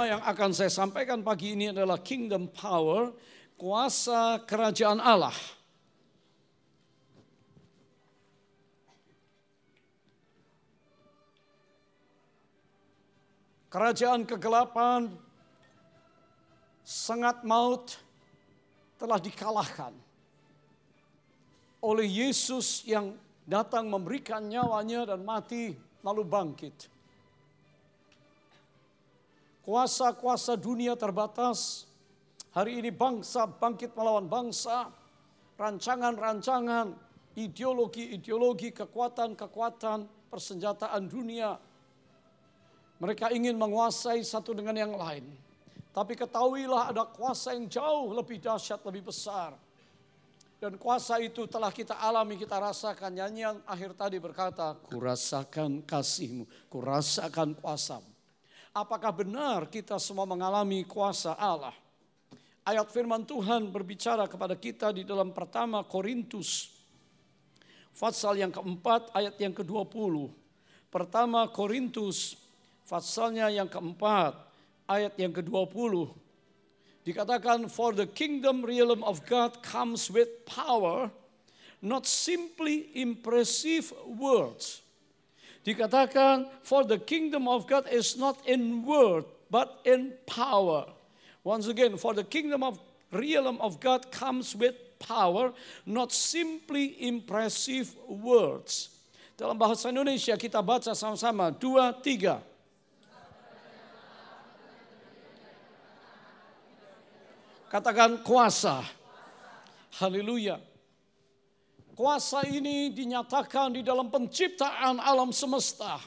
tema yang akan saya sampaikan pagi ini adalah Kingdom Power, kuasa kerajaan Allah. Kerajaan kegelapan, sangat maut telah dikalahkan oleh Yesus yang datang memberikan nyawanya dan mati lalu bangkit. Kuasa-kuasa dunia terbatas. Hari ini bangsa bangkit melawan bangsa. Rancangan-rancangan, ideologi-ideologi, kekuatan-kekuatan, persenjataan dunia. Mereka ingin menguasai satu dengan yang lain. Tapi ketahuilah ada kuasa yang jauh lebih dahsyat, lebih besar. Dan kuasa itu telah kita alami, kita rasakan. Nyanyian akhir tadi berkata, kurasakan kasihmu, kurasakan kuasamu. Apakah benar kita semua mengalami kuasa Allah? Ayat firman Tuhan berbicara kepada kita di dalam pertama Korintus. Fatsal yang keempat ayat yang ke-20. Pertama Korintus fatsalnya yang keempat ayat yang ke-20. Dikatakan for the kingdom realm of God comes with power not simply impressive words Dikatakan, for the kingdom of God is not in word, but in power. Once again, for the kingdom of realm of God comes with power, not simply impressive words. Dalam bahasa Indonesia kita baca sama-sama, dua, tiga. Katakan kuasa. Haleluya. Kuasa ini dinyatakan di dalam penciptaan alam semesta.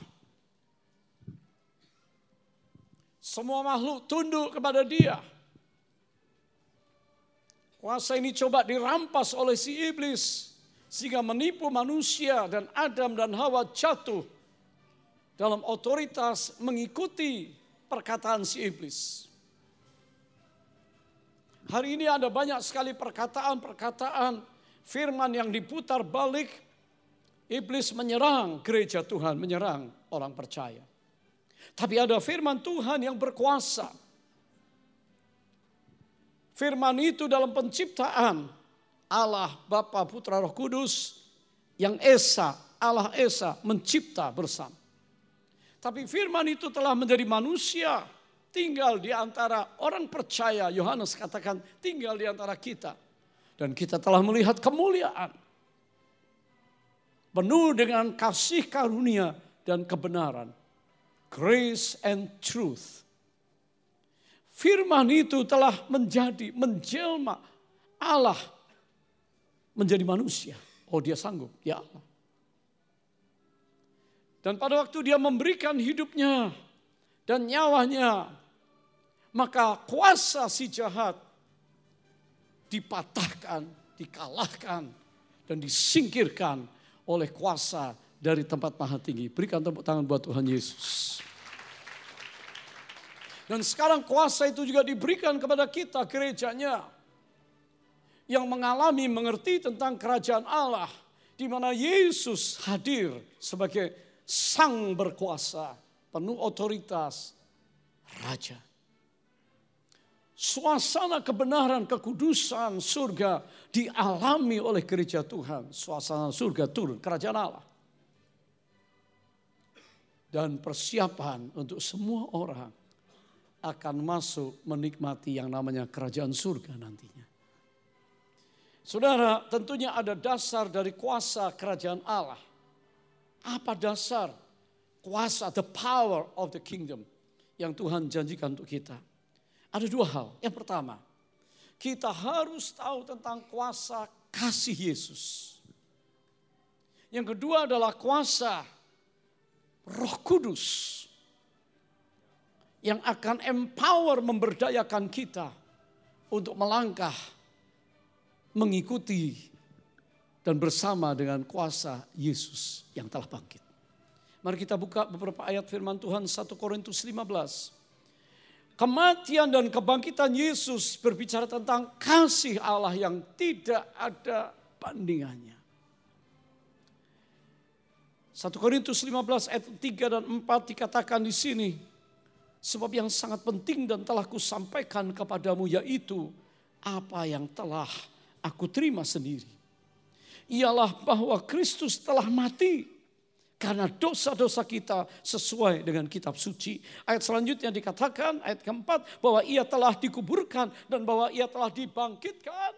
Semua makhluk tunduk kepada dia. Kuasa ini coba dirampas oleh si iblis sehingga menipu manusia dan Adam dan Hawa jatuh dalam otoritas mengikuti perkataan si iblis. Hari ini ada banyak sekali perkataan-perkataan firman yang diputar balik, iblis menyerang gereja Tuhan, menyerang orang percaya. Tapi ada firman Tuhan yang berkuasa. Firman itu dalam penciptaan Allah Bapa Putra Roh Kudus yang Esa, Allah Esa mencipta bersama. Tapi firman itu telah menjadi manusia, tinggal di antara orang percaya. Yohanes katakan tinggal di antara kita. Dan kita telah melihat kemuliaan. Penuh dengan kasih karunia dan kebenaran. Grace and truth. Firman itu telah menjadi, menjelma Allah menjadi manusia. Oh dia sanggup, ya Allah. Dan pada waktu dia memberikan hidupnya dan nyawanya, maka kuasa si jahat dipatahkan, dikalahkan, dan disingkirkan oleh kuasa dari tempat maha tinggi. Berikan tepuk tangan buat Tuhan Yesus. Dan sekarang kuasa itu juga diberikan kepada kita gerejanya. Yang mengalami mengerti tentang kerajaan Allah. Di mana Yesus hadir sebagai sang berkuasa. Penuh otoritas. Raja suasana kebenaran, kekudusan surga dialami oleh gereja Tuhan. Suasana surga turun, kerajaan Allah. Dan persiapan untuk semua orang akan masuk menikmati yang namanya kerajaan surga nantinya. Saudara, tentunya ada dasar dari kuasa kerajaan Allah. Apa dasar kuasa, the power of the kingdom yang Tuhan janjikan untuk kita? Ada dua hal. Yang pertama, kita harus tahu tentang kuasa kasih Yesus. Yang kedua adalah kuasa Roh Kudus yang akan empower memberdayakan kita untuk melangkah mengikuti dan bersama dengan kuasa Yesus yang telah bangkit. Mari kita buka beberapa ayat firman Tuhan 1 Korintus 15 Kematian dan kebangkitan Yesus berbicara tentang kasih Allah yang tidak ada bandingannya. 1 Korintus 15 ayat 3 dan 4 dikatakan di sini. Sebab yang sangat penting dan telah kusampaikan kepadamu yaitu apa yang telah aku terima sendiri. Ialah bahwa Kristus telah mati karena dosa-dosa kita sesuai dengan kitab suci. Ayat selanjutnya dikatakan, ayat keempat, bahwa ia telah dikuburkan dan bahwa ia telah dibangkitkan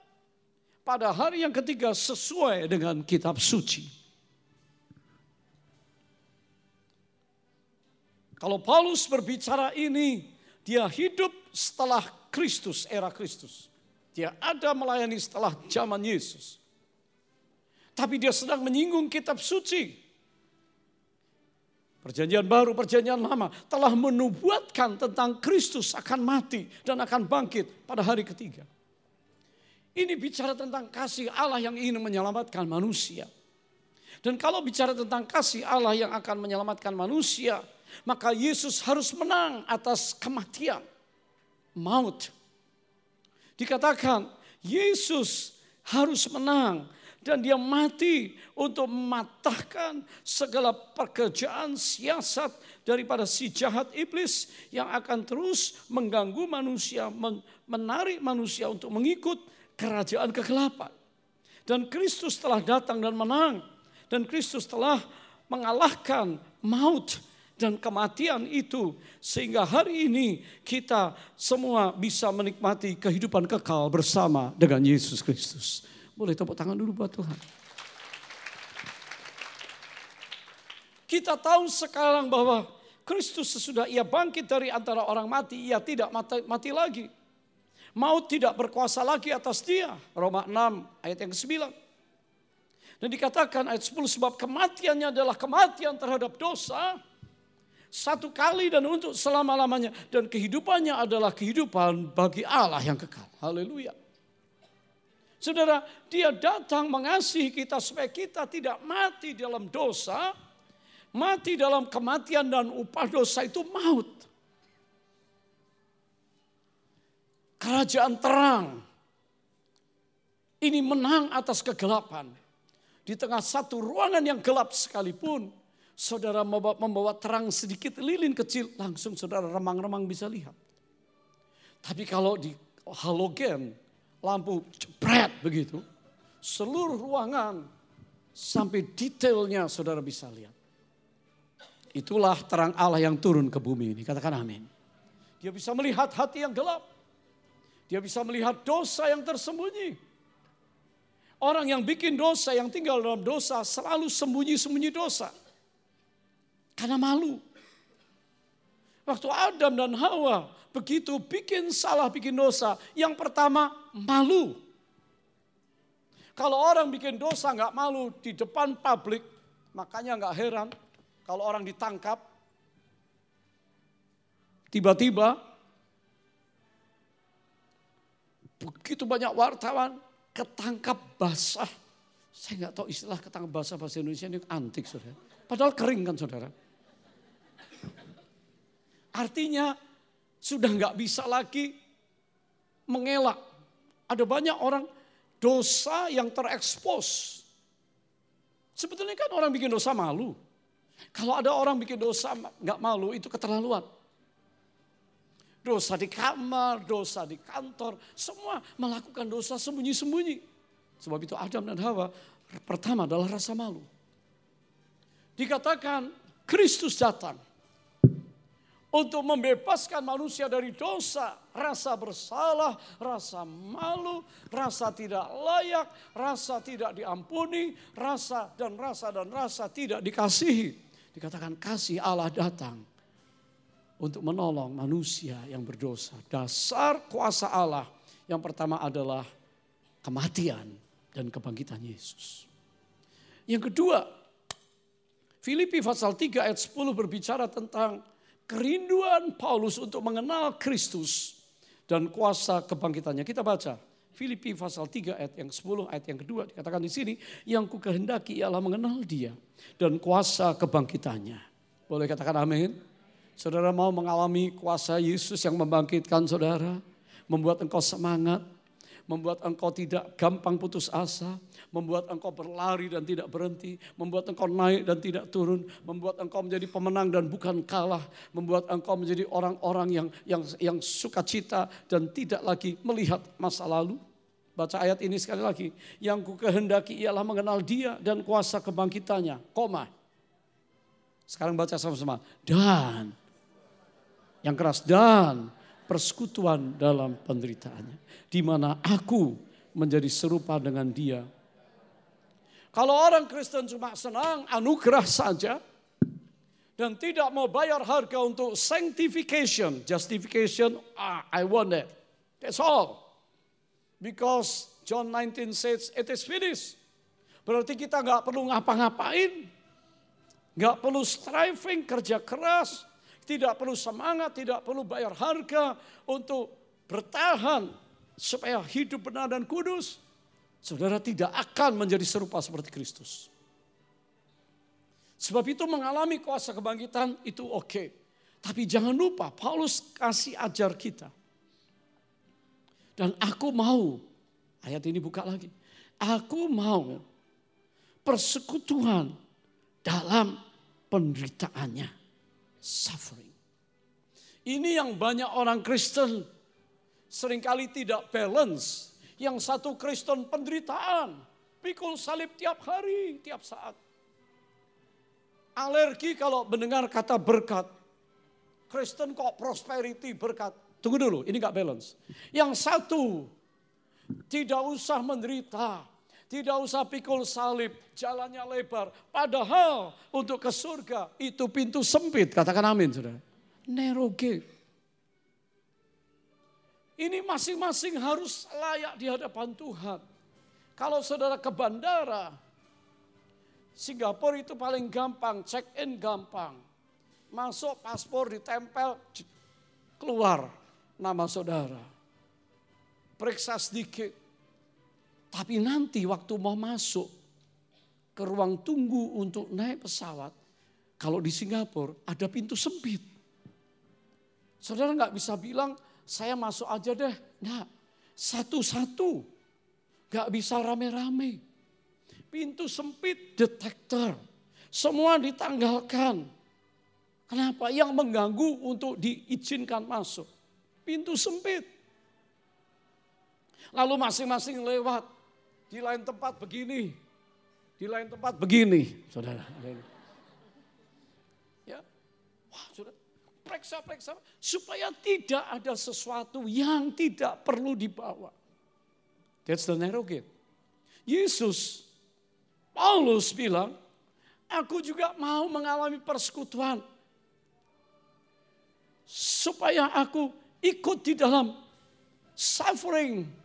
pada hari yang ketiga sesuai dengan kitab suci. Kalau Paulus berbicara ini, dia hidup setelah Kristus, era Kristus. Dia ada melayani setelah zaman Yesus. Tapi dia sedang menyinggung kitab suci. Perjanjian baru, perjanjian lama telah menubuatkan tentang Kristus akan mati dan akan bangkit pada hari ketiga. Ini bicara tentang kasih Allah yang ingin menyelamatkan manusia. Dan kalau bicara tentang kasih Allah yang akan menyelamatkan manusia, maka Yesus harus menang atas kematian, maut. Dikatakan Yesus harus menang dan dia mati untuk mematahkan segala pekerjaan siasat daripada si jahat iblis yang akan terus mengganggu manusia, menarik manusia untuk mengikut kerajaan kegelapan. Dan Kristus telah datang dan menang dan Kristus telah mengalahkan maut dan kematian itu sehingga hari ini kita semua bisa menikmati kehidupan kekal bersama dengan Yesus Kristus. Boleh tepuk tangan dulu buat Tuhan. Kita tahu sekarang bahwa Kristus sesudah ia bangkit dari antara orang mati, ia tidak mati, mati lagi. Maut tidak berkuasa lagi atas dia. Roma 6 ayat yang ke-9. Dan dikatakan ayat 10 sebab kematiannya adalah kematian terhadap dosa satu kali dan untuk selama-lamanya. Dan kehidupannya adalah kehidupan bagi Allah yang kekal. Haleluya. Saudara, dia datang mengasihi kita supaya kita tidak mati dalam dosa. Mati dalam kematian dan upah dosa itu maut. Kerajaan terang. Ini menang atas kegelapan. Di tengah satu ruangan yang gelap sekalipun saudara membawa terang sedikit lilin kecil, langsung saudara remang-remang bisa lihat. Tapi kalau di halogen, lampu jepret begitu, seluruh ruangan sampai detailnya saudara bisa lihat. Itulah terang Allah yang turun ke bumi ini, katakan amin. Dia bisa melihat hati yang gelap. Dia bisa melihat dosa yang tersembunyi. Orang yang bikin dosa, yang tinggal dalam dosa, selalu sembunyi-sembunyi dosa. Karena malu. Waktu Adam dan Hawa begitu bikin salah, bikin dosa. Yang pertama malu. Kalau orang bikin dosa nggak malu di depan publik, makanya nggak heran kalau orang ditangkap, tiba-tiba begitu banyak wartawan ketangkap basah. Saya nggak tahu istilah ketangkap basah bahasa Indonesia ini antik saudara. Padahal kering kan saudara. Artinya sudah nggak bisa lagi mengelak. Ada banyak orang dosa yang terekspos. Sebetulnya kan orang bikin dosa malu. Kalau ada orang bikin dosa nggak malu itu keterlaluan. Dosa di kamar, dosa di kantor, semua melakukan dosa sembunyi-sembunyi. Sebab itu Adam dan Hawa pertama adalah rasa malu. Dikatakan Kristus datang untuk membebaskan manusia dari dosa, rasa bersalah, rasa malu, rasa tidak layak, rasa tidak diampuni, rasa dan rasa dan rasa tidak dikasihi. Dikatakan kasih Allah datang untuk menolong manusia yang berdosa. Dasar kuasa Allah yang pertama adalah kematian dan kebangkitan Yesus. Yang kedua, Filipi pasal 3 ayat 10 berbicara tentang kerinduan Paulus untuk mengenal Kristus dan kuasa kebangkitannya. Kita baca Filipi pasal 3 ayat yang 10 ayat yang kedua dikatakan di sini yang ku kehendaki ialah mengenal dia dan kuasa kebangkitannya. Boleh katakan amin? Saudara mau mengalami kuasa Yesus yang membangkitkan saudara, membuat engkau semangat, membuat engkau tidak gampang putus asa, membuat engkau berlari dan tidak berhenti, membuat engkau naik dan tidak turun, membuat engkau menjadi pemenang dan bukan kalah, membuat engkau menjadi orang-orang yang yang yang sukacita dan tidak lagi melihat masa lalu. Baca ayat ini sekali lagi. Yang ku kehendaki ialah mengenal dia dan kuasa kebangkitannya. Koma. Sekarang baca sama-sama. Dan. Yang keras. Dan persekutuan dalam penderitaannya. Di mana aku menjadi serupa dengan dia. Kalau orang Kristen cuma senang anugerah saja. Dan tidak mau bayar harga untuk sanctification. Justification, ah, I want that. That's all. Because John 19 says it is finished. Berarti kita nggak perlu ngapa-ngapain. Nggak perlu striving, kerja keras. Tidak perlu semangat, tidak perlu bayar harga untuk bertahan supaya hidup benar dan kudus. Saudara tidak akan menjadi serupa seperti Kristus. Sebab itu mengalami kuasa kebangkitan itu oke. Okay. Tapi jangan lupa Paulus kasih ajar kita dan aku mau, ayat ini buka lagi. Aku mau persekutuan dalam penderitaannya. Suffering. Ini yang banyak orang Kristen sering kali tidak balance. Yang satu Kristen penderitaan. Pikul salib tiap hari, tiap saat. Alergi kalau mendengar kata berkat. Kristen kok prosperity berkat. Tunggu dulu, ini gak balance. Yang satu, tidak usah menderita, tidak usah pikul salib, jalannya lebar. Padahal untuk ke surga itu pintu sempit, katakan amin saudara. Narrow gate. Ini masing-masing harus layak di hadapan Tuhan. Kalau saudara ke bandara, Singapura itu paling gampang, check in gampang. Masuk paspor ditempel, keluar nama saudara. Periksa sedikit. Tapi nanti waktu mau masuk ke ruang tunggu untuk naik pesawat, kalau di Singapura ada pintu sempit. Saudara nggak bisa bilang saya masuk aja deh. Nggak, satu-satu. Nggak bisa rame-rame. Pintu sempit detektor. Semua ditanggalkan. Kenapa? Yang mengganggu untuk diizinkan masuk pintu sempit. Lalu masing-masing lewat. Di lain tempat begini. Di lain tempat begini. Saudara. Ya. Wah, saudara. Periksa-periksa. Supaya tidak ada sesuatu yang tidak perlu dibawa. That's the narrow gate. Yesus, Paulus bilang, aku juga mau mengalami persekutuan. Supaya aku ikut di dalam suffering.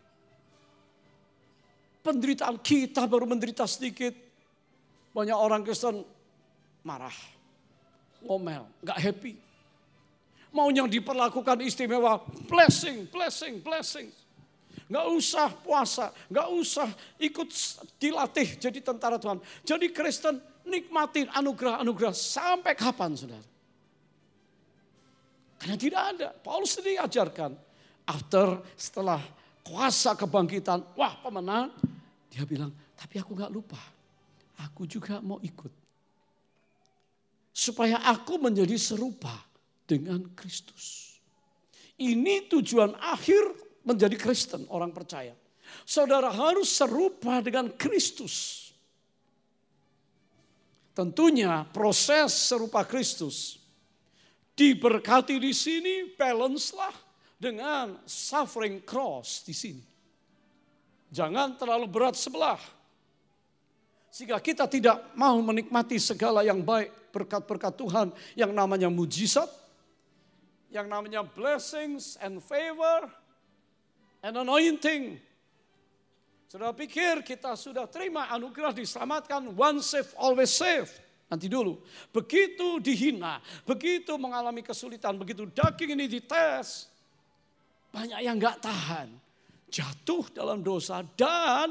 Penderitaan kita baru menderita sedikit. Banyak orang Kristen marah, ngomel, gak happy. Maunya diperlakukan istimewa, blessing, blessing, blessing. Gak usah puasa, gak usah ikut dilatih jadi tentara Tuhan. Jadi Kristen nikmatin anugerah-anugerah sampai kapan saudara? Karena tidak ada. Paulus sendiri ajarkan. After setelah kuasa kebangkitan, wah pemenang. Dia bilang, tapi aku gak lupa. Aku juga mau ikut. Supaya aku menjadi serupa dengan Kristus. Ini tujuan akhir menjadi Kristen, orang percaya. Saudara harus serupa dengan Kristus. Tentunya proses serupa Kristus diberkati di sini, balance lah dengan suffering cross di sini. Jangan terlalu berat sebelah. Sehingga kita tidak mau menikmati segala yang baik berkat-berkat Tuhan yang namanya mujizat, yang namanya blessings and favor and anointing. Sudah pikir kita sudah terima anugerah diselamatkan, one safe always safe. Nanti dulu. Begitu dihina, begitu mengalami kesulitan, begitu daging ini dites. Banyak yang gak tahan. Jatuh dalam dosa dan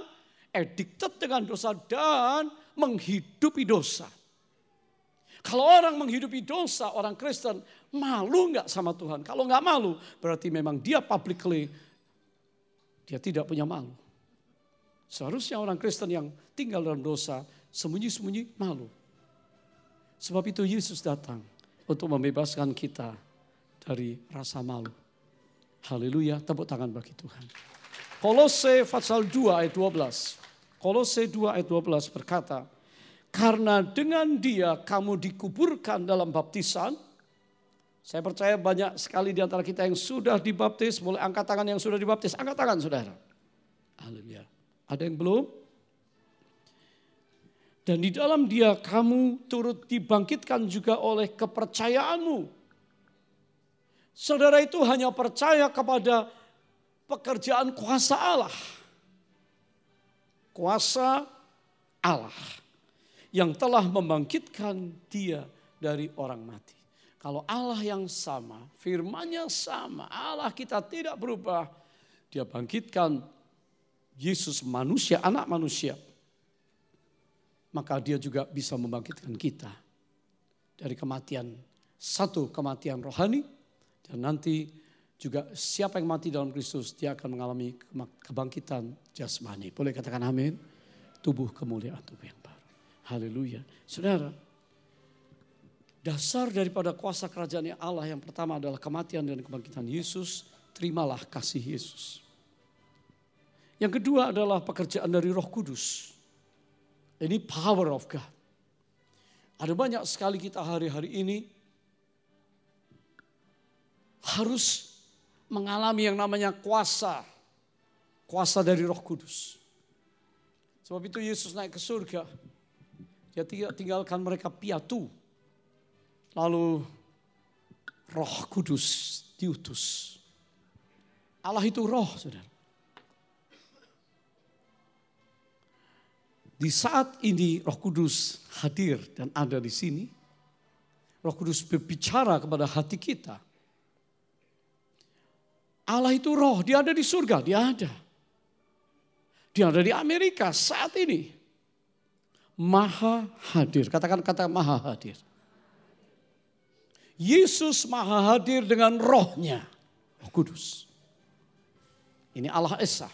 addicted dengan dosa dan menghidupi dosa. Kalau orang menghidupi dosa, orang Kristen malu nggak sama Tuhan? Kalau nggak malu, berarti memang dia publicly dia tidak punya malu. Seharusnya orang Kristen yang tinggal dalam dosa, sembunyi-sembunyi malu. Sebab itu Yesus datang untuk membebaskan kita dari rasa malu. Haleluya, tepuk tangan bagi Tuhan. Kolose pasal 2 ayat 12. Kolose 2 ayat 12 berkata, karena dengan dia kamu dikuburkan dalam baptisan, saya percaya banyak sekali di antara kita yang sudah dibaptis, boleh angkat tangan yang sudah dibaptis, angkat tangan saudara. Haleluya. Ada yang belum? Dan di dalam dia kamu turut dibangkitkan juga oleh kepercayaanmu. Saudara itu hanya percaya kepada pekerjaan kuasa Allah. Kuasa Allah yang telah membangkitkan dia dari orang mati. Kalau Allah yang sama, firmannya sama, Allah kita tidak berubah. Dia bangkitkan Yesus manusia, anak manusia. Maka dia juga bisa membangkitkan kita dari kematian. Satu kematian rohani dan nanti juga siapa yang mati dalam Kristus dia akan mengalami kebangkitan jasmani. Boleh katakan amin? Tubuh kemuliaan tubuh yang baru. Haleluya. Saudara, Dasar daripada kuasa kerajaan Allah yang pertama adalah kematian dan kebangkitan Yesus. Terimalah kasih Yesus. Yang kedua adalah pekerjaan dari roh kudus. Ini power of God. Ada banyak sekali kita hari-hari ini harus mengalami yang namanya kuasa. Kuasa dari roh kudus. Sebab itu Yesus naik ke surga. Dia tinggalkan mereka piatu Lalu roh kudus diutus. Allah itu roh, saudara. Di saat ini roh kudus hadir dan ada di sini. Roh kudus berbicara kepada hati kita. Allah itu roh, dia ada di surga, dia ada. Dia ada di Amerika saat ini. Maha hadir, katakan kata maha hadir. Yesus maha hadir dengan rohnya, roh kudus. Ini Allah Esa.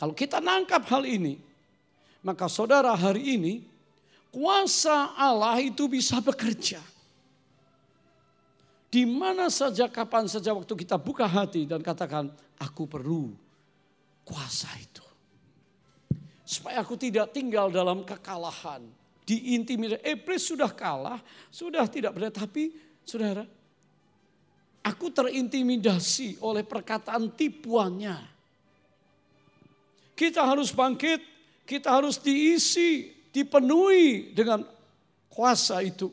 Kalau kita nangkap hal ini, maka saudara hari ini kuasa Allah itu bisa bekerja. Di mana saja, kapan saja waktu kita buka hati dan katakan, aku perlu kuasa itu. Supaya aku tidak tinggal dalam kekalahan. Diintimidasi, Iblis sudah kalah, sudah tidak berdaya, tapi Saudara, aku terintimidasi oleh perkataan tipuannya. Kita harus bangkit, kita harus diisi, dipenuhi dengan kuasa itu.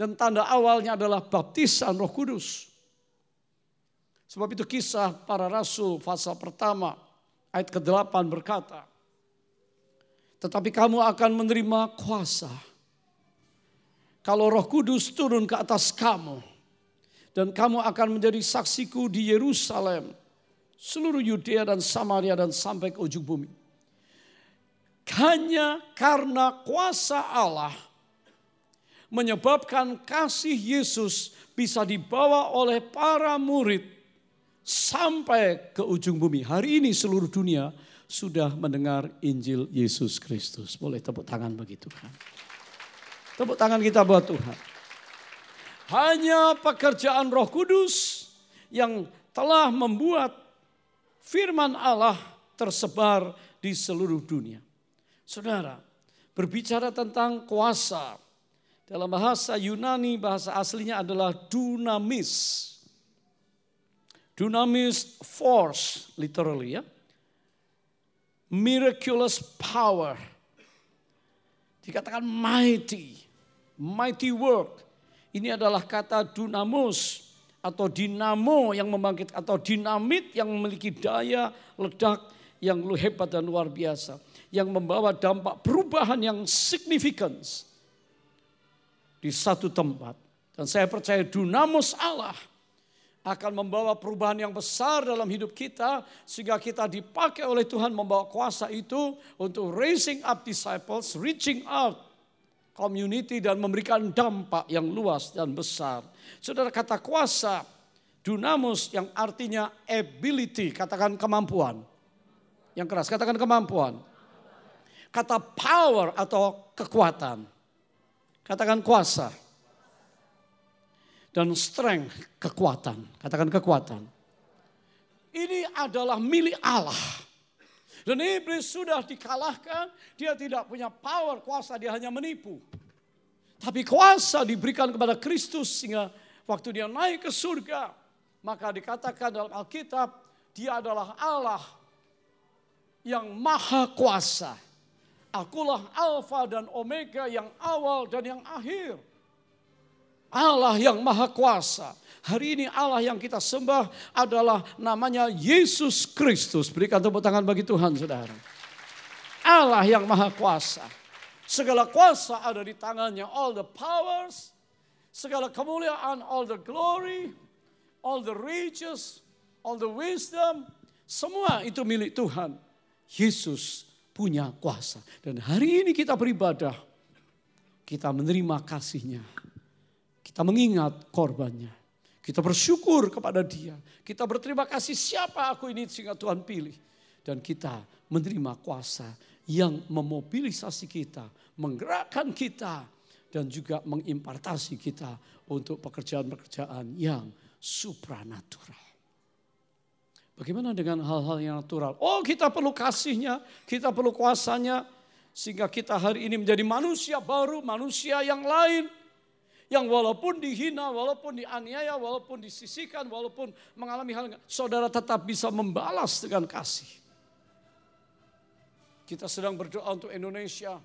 Dan tanda awalnya adalah baptisan roh kudus. Sebab itu kisah para rasul pasal pertama ayat ke-8 berkata, tetapi kamu akan menerima kuasa kalau roh kudus turun ke atas kamu. Dan kamu akan menjadi saksiku di Yerusalem. Seluruh Yudea dan Samaria dan sampai ke ujung bumi. Hanya karena kuasa Allah menyebabkan kasih Yesus bisa dibawa oleh para murid sampai ke ujung bumi. Hari ini seluruh dunia sudah mendengar Injil Yesus Kristus. Boleh tepuk tangan bagi Tuhan. Tepuk tangan kita buat Tuhan. Hanya pekerjaan Roh Kudus yang telah membuat firman Allah tersebar di seluruh dunia. Saudara, berbicara tentang kuasa dalam bahasa Yunani bahasa aslinya adalah dunamis. Dunamis force literally ya. Miraculous power. Dikatakan mighty mighty work. Ini adalah kata dunamus atau dinamo yang membangkit atau dinamit yang memiliki daya ledak yang hebat dan luar biasa. Yang membawa dampak perubahan yang signifikan di satu tempat. Dan saya percaya dunamus Allah akan membawa perubahan yang besar dalam hidup kita sehingga kita dipakai oleh Tuhan membawa kuasa itu untuk raising up disciples, reaching out community dan memberikan dampak yang luas dan besar. Saudara kata kuasa, dunamus yang artinya ability, katakan kemampuan. Yang keras, katakan kemampuan. Kata power atau kekuatan. Katakan kuasa. Dan strength, kekuatan. Katakan kekuatan. Ini adalah milik Allah. Dan iblis sudah dikalahkan, dia tidak punya power, kuasa, dia hanya menipu. Tapi kuasa diberikan kepada Kristus sehingga waktu dia naik ke surga, maka dikatakan dalam Alkitab, dia adalah Allah yang maha kuasa. Akulah Alfa dan Omega yang awal dan yang akhir. Allah yang maha kuasa. Hari ini Allah yang kita sembah adalah namanya Yesus Kristus. Berikan tepuk tangan bagi Tuhan saudara. Allah yang maha kuasa. Segala kuasa ada di tangannya. All the powers, segala kemuliaan, all the glory, all the riches, all the wisdom. Semua itu milik Tuhan. Yesus punya kuasa. Dan hari ini kita beribadah. Kita menerima kasihnya. Kita mengingat korbannya. Kita bersyukur kepada dia. Kita berterima kasih siapa aku ini sehingga Tuhan pilih. Dan kita menerima kuasa yang memobilisasi kita, menggerakkan kita, dan juga mengimpartasi kita untuk pekerjaan-pekerjaan yang supranatural. Bagaimana dengan hal-hal yang natural? Oh kita perlu kasihnya, kita perlu kuasanya. Sehingga kita hari ini menjadi manusia baru, manusia yang lain yang walaupun dihina, walaupun dianiaya, walaupun disisikan, walaupun mengalami hal saudara tetap bisa membalas dengan kasih. Kita sedang berdoa untuk Indonesia,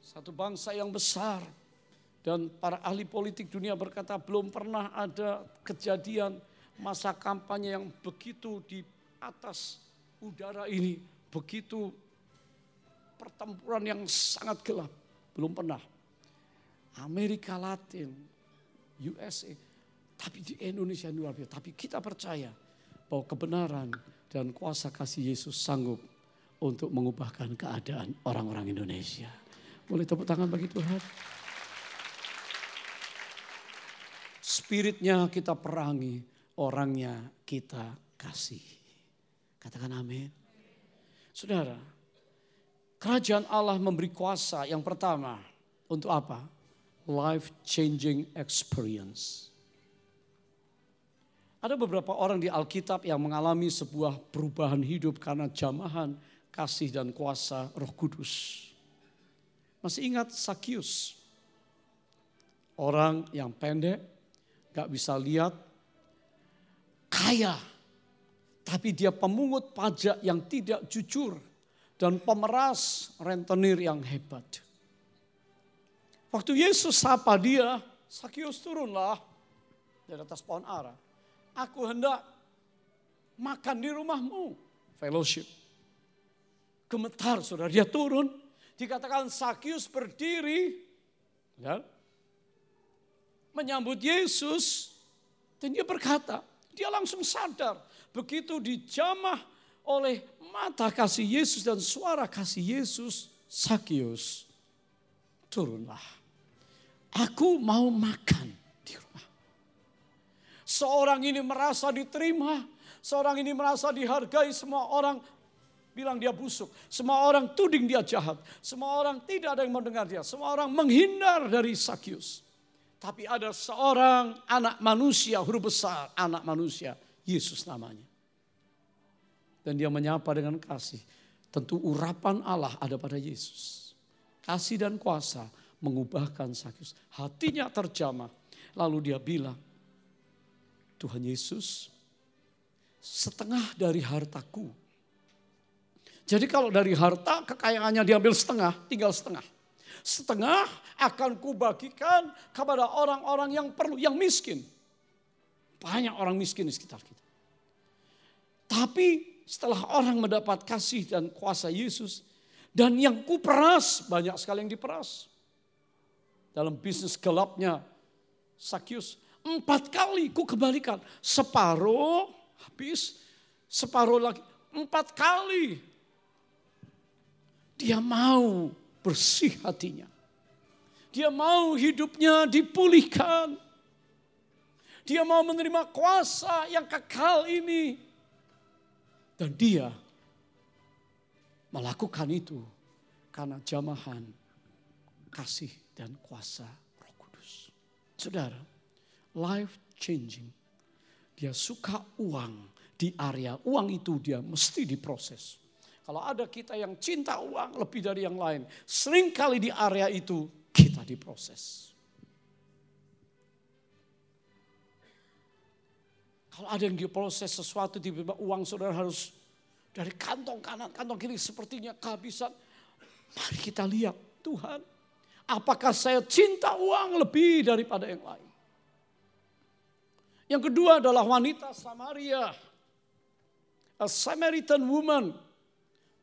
satu bangsa yang besar. Dan para ahli politik dunia berkata belum pernah ada kejadian masa kampanye yang begitu di atas udara ini, begitu pertempuran yang sangat gelap. Belum pernah. Amerika Latin, USA, tapi di Indonesia luar biasa. Tapi kita percaya bahwa kebenaran dan kuasa kasih Yesus sanggup untuk mengubahkan keadaan orang-orang Indonesia. Boleh tepuk tangan bagi Tuhan. Spiritnya kita perangi, orangnya kita kasih. Katakan amin. Saudara, kerajaan Allah memberi kuasa yang pertama untuk apa? life changing experience. Ada beberapa orang di Alkitab yang mengalami sebuah perubahan hidup karena jamahan kasih dan kuasa Roh Kudus. Masih ingat Sakius? Orang yang pendek, gak bisa lihat, kaya, tapi dia pemungut pajak yang tidak jujur dan pemeras rentenir yang hebat. Waktu Yesus sapa dia, Sakius turunlah dari atas pohon ara. Aku hendak makan di rumahmu. Fellowship. Gemetar saudara, dia turun. Dikatakan Sakius berdiri. Ya, menyambut Yesus. Dan dia berkata, dia langsung sadar. Begitu dijamah oleh mata kasih Yesus dan suara kasih Yesus, Sakius turunlah. Aku mau makan di rumah. Seorang ini merasa diterima, seorang ini merasa dihargai, semua orang bilang dia busuk. Semua orang tuding dia jahat. Semua orang tidak ada yang mendengar dia. Semua orang menghindar dari Sakyus. Tapi ada seorang anak manusia, huruf besar, anak manusia, Yesus namanya. Dan dia menyapa dengan kasih. Tentu urapan Allah ada pada Yesus. Kasih dan kuasa mengubahkan Sakyus. Hatinya terjamah. Lalu dia bilang, Tuhan Yesus, setengah dari hartaku. Jadi kalau dari harta kekayaannya diambil setengah, tinggal setengah. Setengah akan kubagikan kepada orang-orang yang perlu, yang miskin. Banyak orang miskin di sekitar kita. Tapi setelah orang mendapat kasih dan kuasa Yesus, dan yang kuperas, banyak sekali yang diperas dalam bisnis gelapnya Sakyus. Empat kali ku kembalikan. Separuh habis, separuh lagi. Empat kali. Dia mau bersih hatinya. Dia mau hidupnya dipulihkan. Dia mau menerima kuasa yang kekal ini. Dan dia melakukan itu karena jamahan kasih dan kuasa Roh Kudus. Saudara, life changing. Dia suka uang di area uang itu dia mesti diproses. Kalau ada kita yang cinta uang lebih dari yang lain, sering kali di area itu kita diproses. Kalau ada yang diproses sesuatu tiba-tiba uang saudara harus dari kantong kanan, kantong kiri sepertinya kehabisan. Mari kita lihat Tuhan, apakah saya cinta uang lebih daripada yang lain? Yang kedua adalah wanita Samaria. A Samaritan woman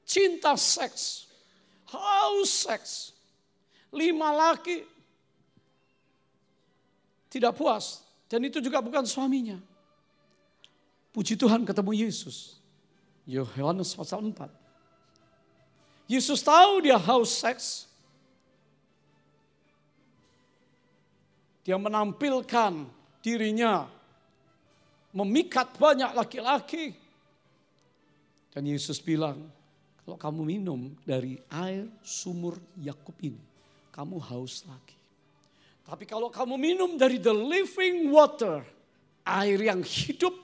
cinta seks, haus seks. Lima laki tidak puas dan itu juga bukan suaminya. Puji Tuhan ketemu Yesus. Yohanes pasal 4. Yesus tahu dia haus seks. Dia menampilkan dirinya memikat banyak laki-laki. Dan Yesus bilang, kalau kamu minum dari air sumur Yakub ini, kamu haus lagi. Tapi kalau kamu minum dari the living water, air yang hidup,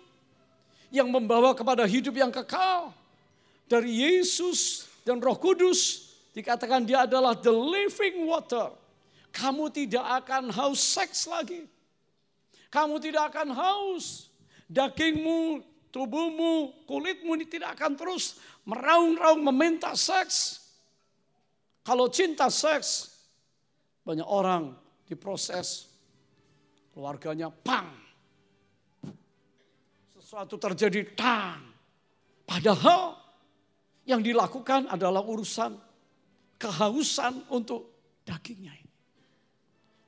yang membawa kepada hidup yang kekal, dari Yesus dan Roh Kudus, dikatakan dia adalah the living water. Kamu tidak akan haus seks lagi. Kamu tidak akan haus. Dagingmu tubuhmu, kulitmu ini tidak akan terus meraung-raung meminta seks. Kalau cinta seks, banyak orang diproses, keluarganya pang. Sesuatu terjadi tang. Padahal yang dilakukan adalah urusan kehausan untuk dagingnya ini.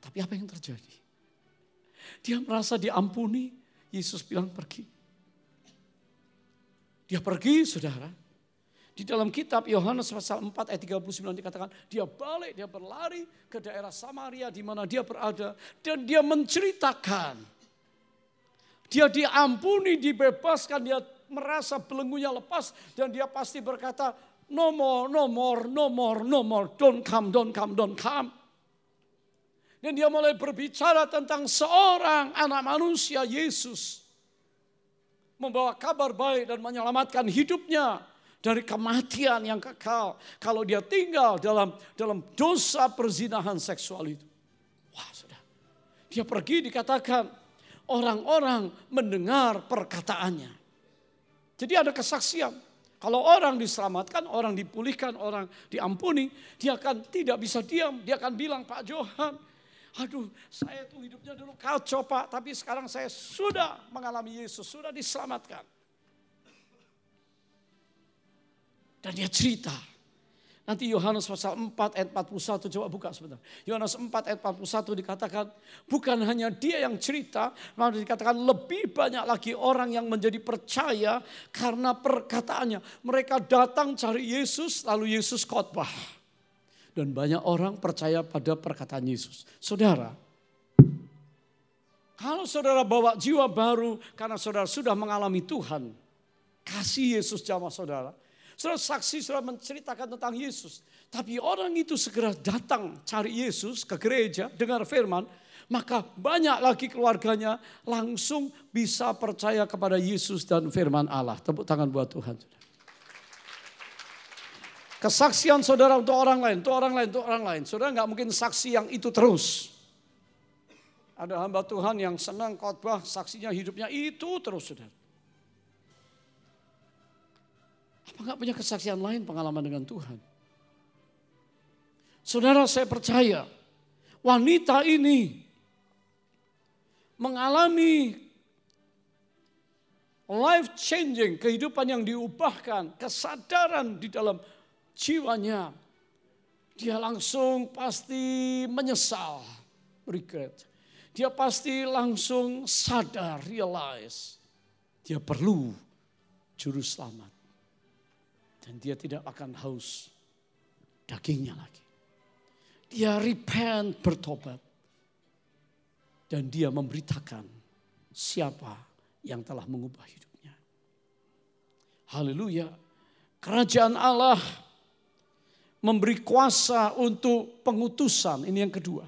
Tapi apa yang terjadi? Dia merasa diampuni, Yesus bilang pergi. Dia pergi saudara. Di dalam kitab Yohanes pasal 4 ayat 39 dikatakan dia balik, dia berlari ke daerah Samaria di mana dia berada dan dia menceritakan. Dia diampuni, dibebaskan, dia merasa belenggunya lepas dan dia pasti berkata no more, no more, no more, no more, don't come, don't come, don't come. Dan dia mulai berbicara tentang seorang anak manusia Yesus membawa kabar baik dan menyelamatkan hidupnya dari kematian yang kekal kalau dia tinggal dalam dalam dosa perzinahan seksual itu. Wah, sudah. Dia pergi dikatakan orang-orang mendengar perkataannya. Jadi ada kesaksian. Kalau orang diselamatkan, orang dipulihkan, orang diampuni, dia akan tidak bisa diam. Dia akan bilang, Pak Johan, Aduh, saya tuh hidupnya dulu kacau Pak, tapi sekarang saya sudah mengalami Yesus, sudah diselamatkan. Dan dia cerita. Nanti Yohanes pasal 4 ayat 41, coba buka sebentar. Yohanes 4 ayat 41 dikatakan, bukan hanya dia yang cerita, malah dikatakan lebih banyak lagi orang yang menjadi percaya karena perkataannya. Mereka datang cari Yesus, lalu Yesus khotbah. Dan banyak orang percaya pada perkataan Yesus. Saudara, kalau saudara bawa jiwa baru karena saudara sudah mengalami Tuhan, kasih Yesus jamaah saudara. Saudara saksi saudara menceritakan tentang Yesus. Tapi orang itu segera datang cari Yesus ke gereja, dengar firman, maka banyak lagi keluarganya langsung bisa percaya kepada Yesus dan firman Allah. Tepuk tangan buat Tuhan. Kesaksian saudara untuk orang lain, untuk orang lain, untuk orang lain. Saudara nggak mungkin saksi yang itu terus. Ada hamba Tuhan yang senang khotbah, saksinya hidupnya itu terus saudara. Apa nggak punya kesaksian lain pengalaman dengan Tuhan? Saudara saya percaya wanita ini mengalami life changing, kehidupan yang diubahkan, kesadaran di dalam jiwanya, dia langsung pasti menyesal, regret. Dia pasti langsung sadar, realize, dia perlu juru selamat. Dan dia tidak akan haus dagingnya lagi. Dia repent, bertobat. Dan dia memberitakan siapa yang telah mengubah hidupnya. Haleluya. Kerajaan Allah memberi kuasa untuk pengutusan. Ini yang kedua.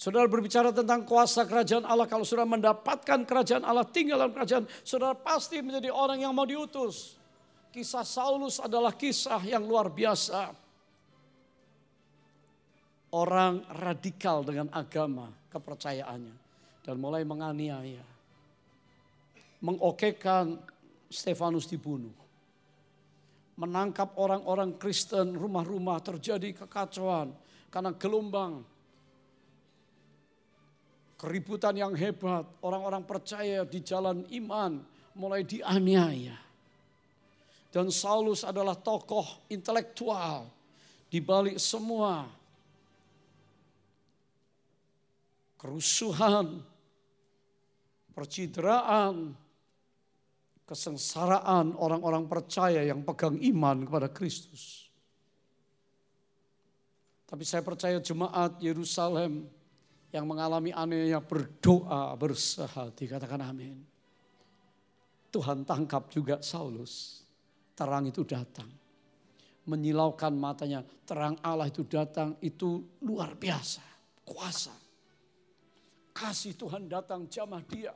Saudara berbicara tentang kuasa kerajaan Allah. Kalau saudara mendapatkan kerajaan Allah, tinggal dalam kerajaan, saudara pasti menjadi orang yang mau diutus. Kisah Saulus adalah kisah yang luar biasa. Orang radikal dengan agama, kepercayaannya. Dan mulai menganiaya. Mengokekan Stefanus dibunuh. Menangkap orang-orang Kristen, rumah-rumah terjadi kekacauan. Karena gelombang keributan yang hebat, orang-orang percaya di jalan iman mulai dianiaya. Dan Saulus adalah tokoh intelektual di balik semua kerusuhan, percideraan, kesengsaraan orang-orang percaya yang pegang iman kepada Kristus. Tapi saya percaya jemaat Yerusalem yang mengalami anehnya berdoa bersehati. Katakan amin. Tuhan tangkap juga Saulus. Terang itu datang. Menyilaukan matanya. Terang Allah itu datang. Itu luar biasa. Kuasa. Kasih Tuhan datang jamah dia.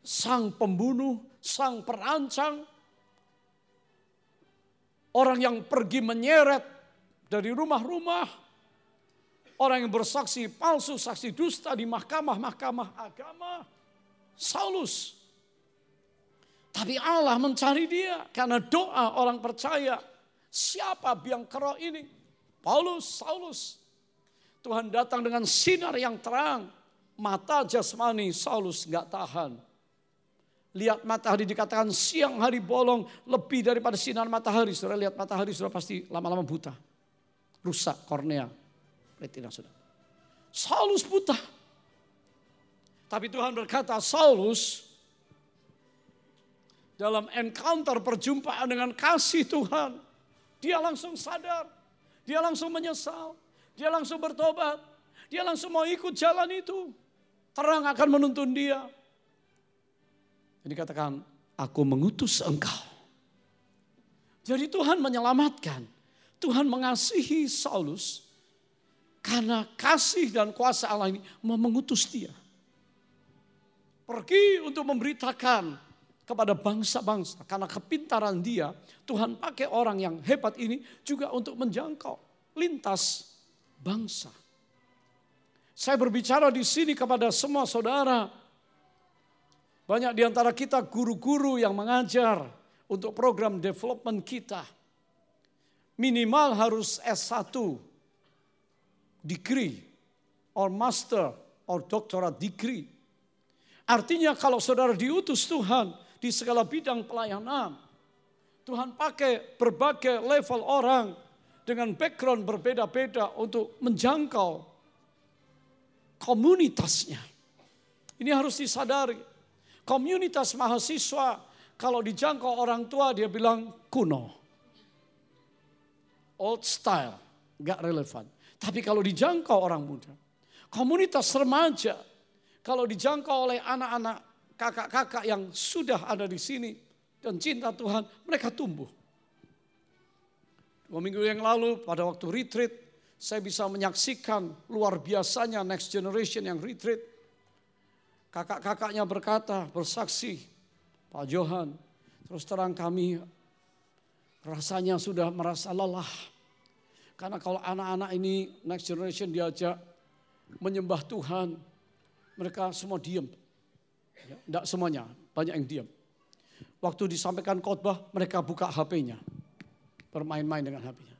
Sang pembunuh, sang perancang. Orang yang pergi menyeret dari rumah-rumah Orang yang bersaksi palsu, saksi dusta di mahkamah-mahkamah agama. Saulus. Tapi Allah mencari dia karena doa orang percaya. Siapa biang kerok ini? Paulus, Saulus. Tuhan datang dengan sinar yang terang. Mata jasmani Saulus nggak tahan. Lihat matahari dikatakan siang hari bolong lebih daripada sinar matahari. Saudara lihat matahari sudah pasti lama-lama buta. Rusak kornea, retina sudah. Saulus buta. Tapi Tuhan berkata, Saulus dalam encounter perjumpaan dengan kasih Tuhan, dia langsung sadar, dia langsung menyesal, dia langsung bertobat, dia langsung mau ikut jalan itu. Terang akan menuntun dia. Jadi katakan, aku mengutus engkau. Jadi Tuhan menyelamatkan. Tuhan mengasihi Saulus karena kasih dan kuasa Allah ini mau mengutus dia. Pergi untuk memberitakan kepada bangsa-bangsa. Karena kepintaran dia, Tuhan pakai orang yang hebat ini juga untuk menjangkau lintas bangsa. Saya berbicara di sini kepada semua saudara. Banyak di antara kita guru-guru yang mengajar untuk program development kita. Minimal harus S1 degree or master or doctorate degree. Artinya kalau saudara diutus Tuhan di segala bidang pelayanan, Tuhan pakai berbagai level orang dengan background berbeda-beda untuk menjangkau komunitasnya. Ini harus disadari. Komunitas mahasiswa kalau dijangkau orang tua dia bilang kuno. Old style, gak relevan. Tapi kalau dijangkau orang muda, komunitas remaja, kalau dijangkau oleh anak-anak kakak-kakak yang sudah ada di sini dan cinta Tuhan, mereka tumbuh. Dua minggu yang lalu pada waktu retreat, saya bisa menyaksikan luar biasanya next generation yang retreat. Kakak-kakaknya berkata, bersaksi, Pak Johan, terus terang kami rasanya sudah merasa lelah karena kalau anak-anak ini next generation diajak menyembah Tuhan, mereka semua diam. Ya, semuanya, banyak yang diam. Waktu disampaikan khotbah, mereka buka HP-nya. Bermain-main dengan HP-nya.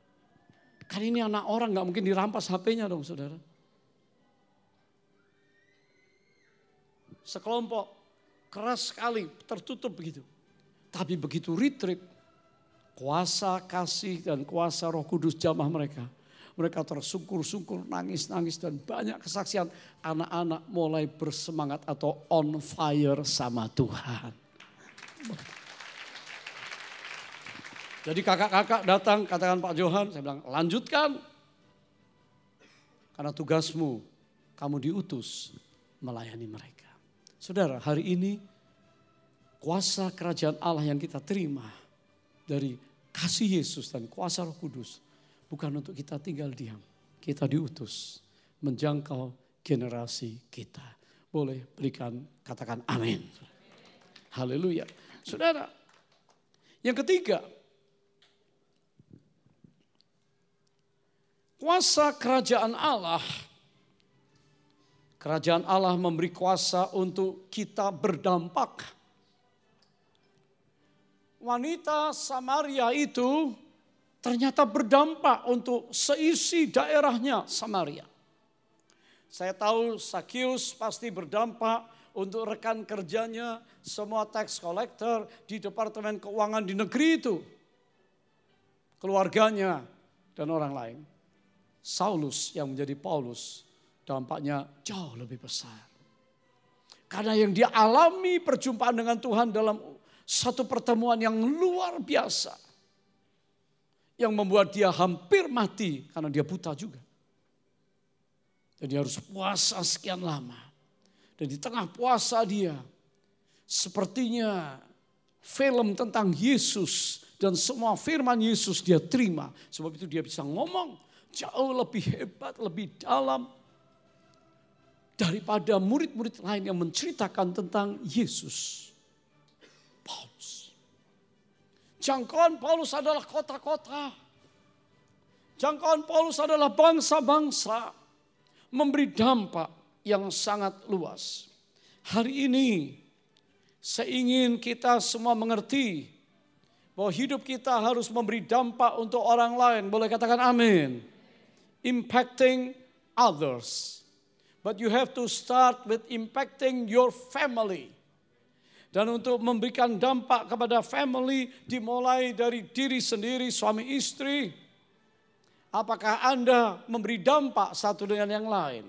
Kan ini anak orang nggak mungkin dirampas HP-nya dong saudara. Sekelompok keras sekali, tertutup begitu. Tapi begitu retreat, kuasa kasih dan kuasa roh kudus jamah mereka. Mereka tersungkur-sungkur, nangis-nangis dan banyak kesaksian. Anak-anak mulai bersemangat atau on fire sama Tuhan. Jadi kakak-kakak datang katakan Pak Johan, saya bilang lanjutkan. Karena tugasmu, kamu diutus melayani mereka. Saudara, hari ini kuasa kerajaan Allah yang kita terima dari kasih Yesus dan kuasa Roh Kudus bukan untuk kita tinggal diam. Kita diutus menjangkau generasi kita. Boleh berikan katakan amin. Haleluya. Saudara, yang ketiga, kuasa kerajaan Allah. Kerajaan Allah memberi kuasa untuk kita berdampak. Wanita Samaria itu ternyata berdampak untuk seisi daerahnya Samaria. Saya tahu Sakius pasti berdampak untuk rekan kerjanya, semua tax collector di Departemen Keuangan di negeri itu. Keluarganya dan orang lain. Saulus yang menjadi Paulus dampaknya jauh lebih besar. Karena yang dia alami perjumpaan dengan Tuhan dalam satu pertemuan yang luar biasa. Yang membuat dia hampir mati karena dia buta juga. Jadi harus puasa sekian lama. Dan di tengah puasa dia sepertinya film tentang Yesus dan semua firman Yesus dia terima. Sebab itu dia bisa ngomong jauh lebih hebat, lebih dalam daripada murid-murid lain yang menceritakan tentang Yesus. Jangkauan Paulus adalah kota-kota. Jangkauan Paulus adalah bangsa-bangsa. Memberi dampak yang sangat luas. Hari ini saya ingin kita semua mengerti bahwa hidup kita harus memberi dampak untuk orang lain. Boleh katakan amin impacting others. But you have to start with impacting your family. Dan untuk memberikan dampak kepada family dimulai dari diri sendiri, suami istri. Apakah Anda memberi dampak satu dengan yang lain?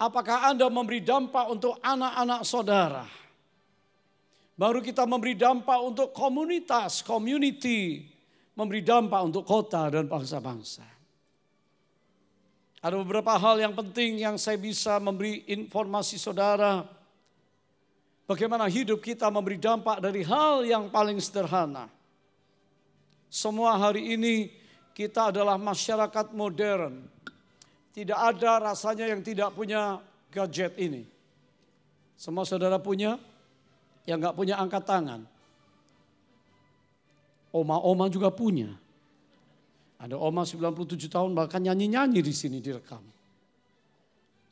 Apakah Anda memberi dampak untuk anak-anak saudara? Baru kita memberi dampak untuk komunitas, community, memberi dampak untuk kota dan bangsa-bangsa. Ada beberapa hal yang penting yang saya bisa memberi informasi saudara. Bagaimana hidup kita memberi dampak dari hal yang paling sederhana. Semua hari ini kita adalah masyarakat modern. Tidak ada rasanya yang tidak punya gadget ini. Semua saudara punya, yang nggak punya angkat tangan. Oma-oma juga punya. Ada oma 97 tahun bahkan nyanyi-nyanyi di sini direkam.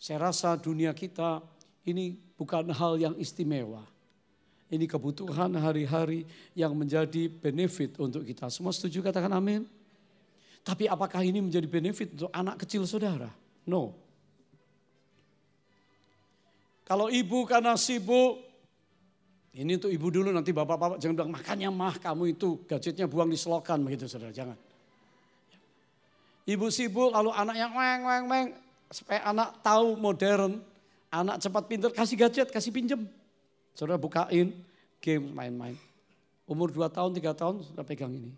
Saya rasa dunia kita ini bukan hal yang istimewa. Ini kebutuhan hari-hari yang menjadi benefit untuk kita. Semua setuju katakan amin? Tapi apakah ini menjadi benefit untuk anak kecil saudara? No. Kalau ibu karena sibuk ini untuk ibu dulu nanti bapak-bapak jangan bilang makannya mah kamu itu gadgetnya buang di selokan begitu saudara jangan. Ibu sibuk lalu anak yang weng weng weng supaya anak tahu modern, anak cepat pintar kasih gadget, kasih pinjem. Saudara bukain game main-main. Umur 2 tahun, 3 tahun sudah pegang ini.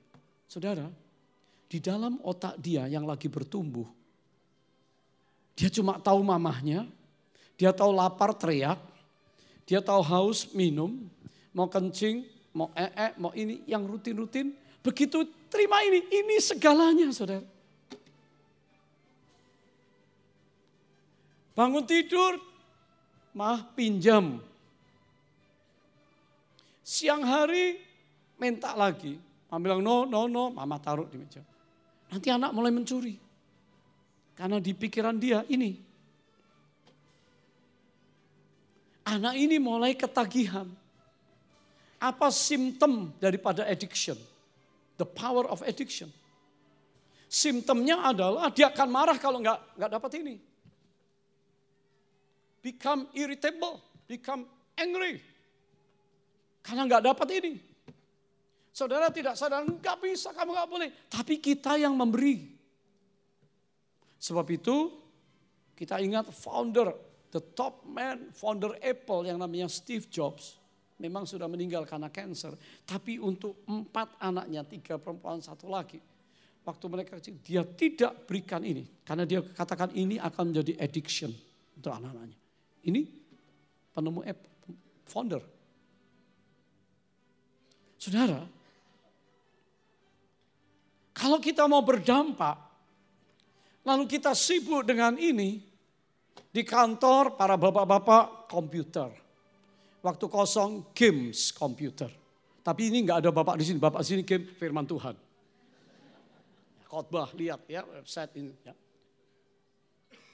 Saudara, di dalam otak dia yang lagi bertumbuh, dia cuma tahu mamahnya, dia tahu lapar teriak, dia tahu haus minum, mau kencing, mau ee, mau ini yang rutin-rutin. Begitu terima ini, ini segalanya saudara. Bangun tidur, mah pinjam. Siang hari minta lagi. Mama bilang no, no, no, mama taruh di meja. Nanti anak mulai mencuri. Karena di pikiran dia ini anak ini mulai ketagihan. Apa simptom daripada addiction? The power of addiction. Simptomnya adalah dia akan marah kalau nggak nggak dapat ini. Become irritable, become angry. Karena nggak dapat ini. Saudara tidak sadar, nggak bisa, kamu nggak boleh. Tapi kita yang memberi. Sebab itu kita ingat founder the top man, founder Apple yang namanya Steve Jobs, memang sudah meninggal karena cancer. Tapi untuk empat anaknya, tiga perempuan, satu laki. Waktu mereka kecil, dia tidak berikan ini. Karena dia katakan ini akan menjadi addiction untuk anak-anaknya. Ini penemu Apple, founder. Saudara, Kalau kita mau berdampak, lalu kita sibuk dengan ini, di kantor para bapak-bapak komputer. Waktu kosong games komputer. Tapi ini nggak ada bapak di sini, bapak di sini game firman Tuhan. Khotbah, lihat ya website ini. Ya.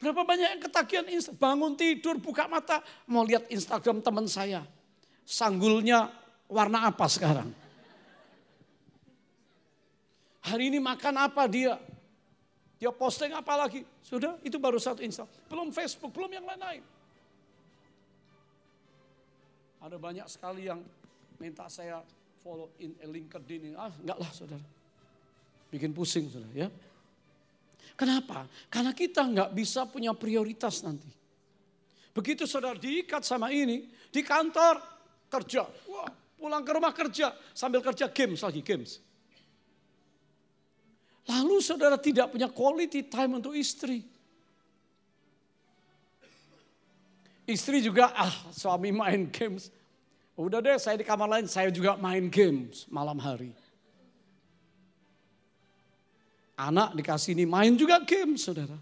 Berapa banyak yang ketagihan bangun tidur, buka mata, mau lihat Instagram teman saya. Sanggulnya warna apa sekarang? Hari ini makan apa dia? Dia posting apa lagi? Sudah, itu baru satu Insta. Belum Facebook, belum yang lain-lain. Ada banyak sekali yang minta saya follow in LinkedIn. Ah, enggak lah saudara. Bikin pusing saudara ya. Kenapa? Karena kita nggak bisa punya prioritas nanti. Begitu saudara diikat sama ini, di kantor kerja. Wah, pulang ke rumah kerja, sambil kerja games lagi, games. Lalu saudara tidak punya quality time untuk istri. Istri juga, ah suami main games. Udah deh saya di kamar lain, saya juga main games malam hari. Anak dikasih ini main juga games saudara.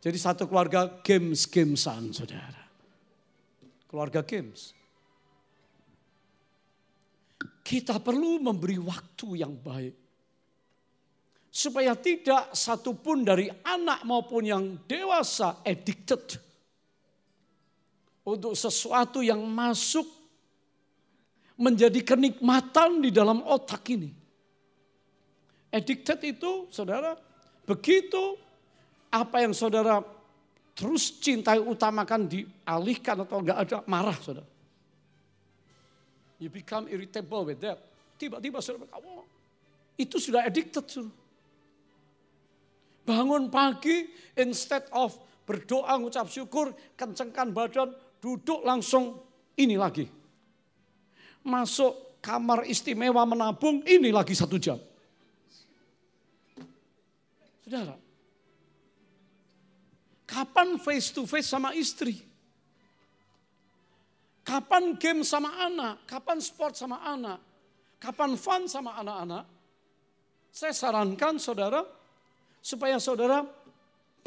Jadi satu keluarga games-gamesan saudara. Keluarga games. Kita perlu memberi waktu yang baik supaya tidak satupun dari anak maupun yang dewasa addicted untuk sesuatu yang masuk menjadi kenikmatan di dalam otak ini. Addicted itu saudara, begitu apa yang saudara terus cintai utamakan dialihkan atau enggak ada marah saudara. You become irritable with that. Tiba-tiba saudara, kamu itu sudah addicted saudara. Bangun pagi, instead of berdoa, ngucap syukur, kencengkan badan, duduk langsung ini lagi. Masuk kamar istimewa menabung, ini lagi satu jam. Saudara, kapan face to face sama istri? Kapan game sama anak? Kapan sport sama anak? Kapan fun sama anak-anak? Saya sarankan saudara, Supaya saudara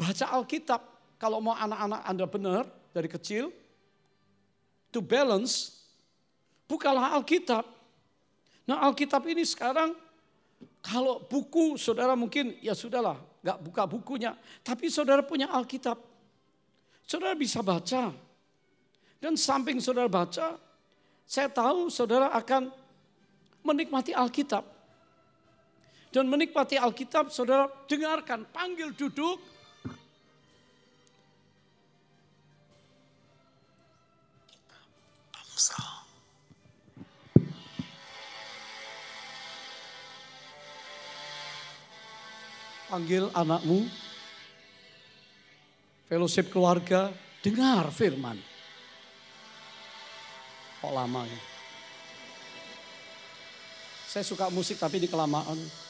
baca Alkitab. Kalau mau anak-anak Anda benar dari kecil, to balance, bukalah Alkitab. Nah Alkitab ini sekarang kalau buku saudara mungkin ya sudahlah, nggak buka bukunya. Tapi saudara punya Alkitab, saudara bisa baca. Dan samping saudara baca, saya tahu saudara akan menikmati Alkitab dan menikmati Alkitab, saudara dengarkan, panggil duduk. Amsal. Panggil anakmu, fellowship keluarga, dengar firman. Kok lama ya? Saya suka musik tapi di kelamaan.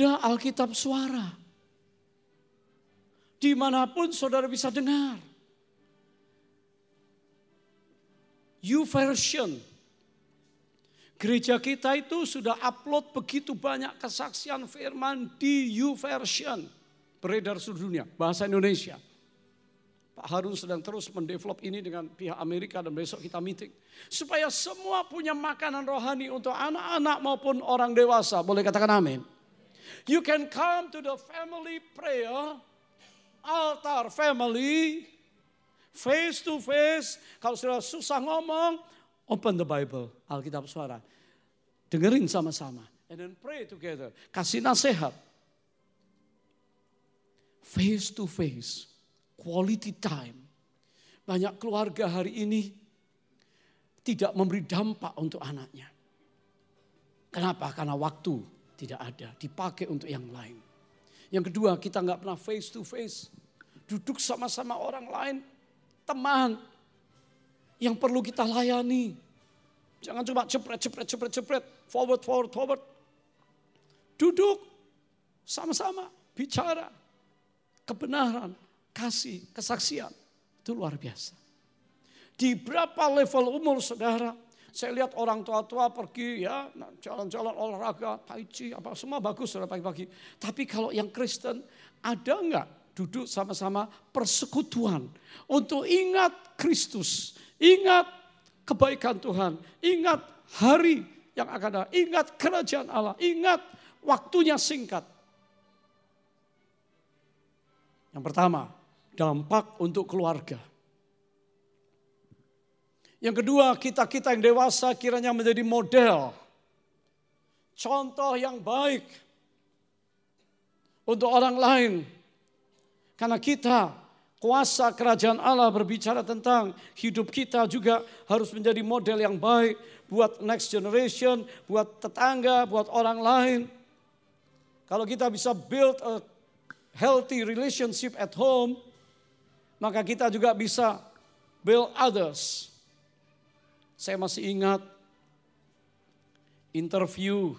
Ada Alkitab suara. Di mana pun saudara bisa dengar. YouVersion. Gereja kita itu sudah upload begitu banyak kesaksian firman di YouVersion. Beredar seluruh dunia, bahasa Indonesia. Pak Harun sedang terus mendevelop ini dengan pihak Amerika dan besok kita meeting. Supaya semua punya makanan rohani untuk anak-anak maupun orang dewasa. Boleh katakan amin. You can come to the family prayer, altar family, face to face. Kalau sudah susah ngomong, open the Bible, Alkitab suara. Dengerin sama-sama. And then pray together. Kasih nasihat. Face to face. Quality time. Banyak keluarga hari ini tidak memberi dampak untuk anaknya. Kenapa? Karena waktu tidak ada, dipakai untuk yang lain. Yang kedua, kita nggak pernah face to face. Duduk sama-sama orang lain, teman yang perlu kita layani. Jangan cuma cepret, cepret, cepret, cepret. Forward, forward, forward. Duduk sama-sama bicara kebenaran, kasih, kesaksian. Itu luar biasa. Di berapa level umur saudara, saya lihat orang tua-tua pergi ya jalan-jalan olahraga, tai chi, apa semua bagus saudara pagi-pagi. Tapi kalau yang Kristen ada enggak duduk sama-sama persekutuan untuk ingat Kristus, ingat kebaikan Tuhan, ingat hari yang akan datang, ingat kerajaan Allah, ingat waktunya singkat. Yang pertama, dampak untuk keluarga. Yang kedua, kita-kita yang dewasa kiranya menjadi model. Contoh yang baik untuk orang lain. Karena kita, kuasa kerajaan Allah berbicara tentang hidup kita juga harus menjadi model yang baik buat next generation, buat tetangga, buat orang lain. Kalau kita bisa build a healthy relationship at home, maka kita juga bisa build others saya masih ingat interview